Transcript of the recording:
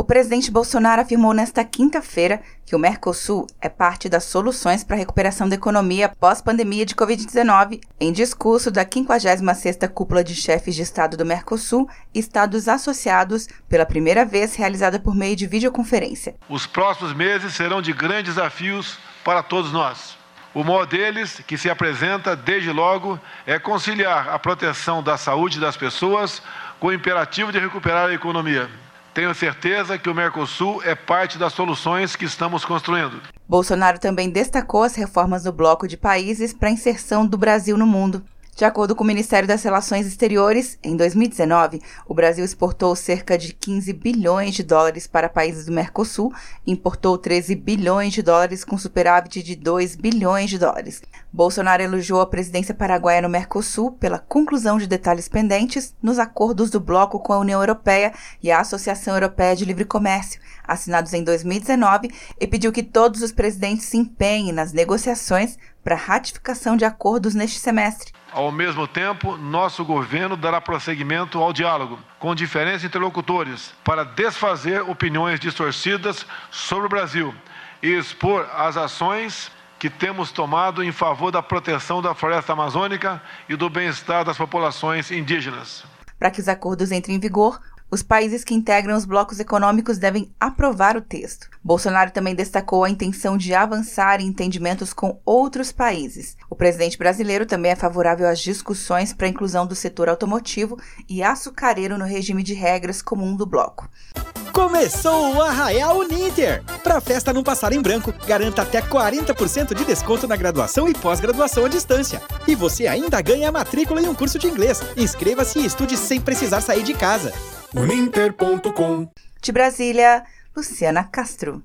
O presidente Bolsonaro afirmou nesta quinta-feira que o Mercosul é parte das soluções para a recuperação da economia pós-pandemia de Covid-19, em discurso da 56ª Cúpula de Chefes de Estado do Mercosul e Estados Associados, pela primeira vez realizada por meio de videoconferência. Os próximos meses serão de grandes desafios para todos nós. O maior deles, que se apresenta desde logo, é conciliar a proteção da saúde das pessoas com o imperativo de recuperar a economia. Tenho certeza que o Mercosul é parte das soluções que estamos construindo. Bolsonaro também destacou as reformas do bloco de países para a inserção do Brasil no mundo. De acordo com o Ministério das Relações Exteriores, em 2019, o Brasil exportou cerca de 15 bilhões de dólares para países do Mercosul importou 13 bilhões de dólares com superávit de 2 bilhões de dólares. Bolsonaro elogiou a presidência paraguaia no Mercosul pela conclusão de detalhes pendentes nos acordos do bloco com a União Europeia e a Associação Europeia de Livre Comércio, assinados em 2019, e pediu que todos os presidentes se empenhem nas negociações para ratificação de acordos neste semestre. Ao mesmo tempo, nosso governo dará prosseguimento ao diálogo com diferentes interlocutores para desfazer opiniões distorcidas sobre o Brasil e expor as ações que temos tomado em favor da proteção da floresta amazônica e do bem-estar das populações indígenas. Para que os acordos entrem em vigor, os países que integram os blocos econômicos devem aprovar o texto. Bolsonaro também destacou a intenção de avançar em entendimentos com outros países. O presidente brasileiro também é favorável às discussões para a inclusão do setor automotivo e açucareiro no regime de regras comum do bloco. Começou o Arraial Uninter! Para a festa não passar em branco, garanta até 40% de desconto na graduação e pós-graduação à distância. E você ainda ganha a matrícula em um curso de inglês. Inscreva-se e estude sem precisar sair de casa. Uninter.com De Brasília, Luciana Castro.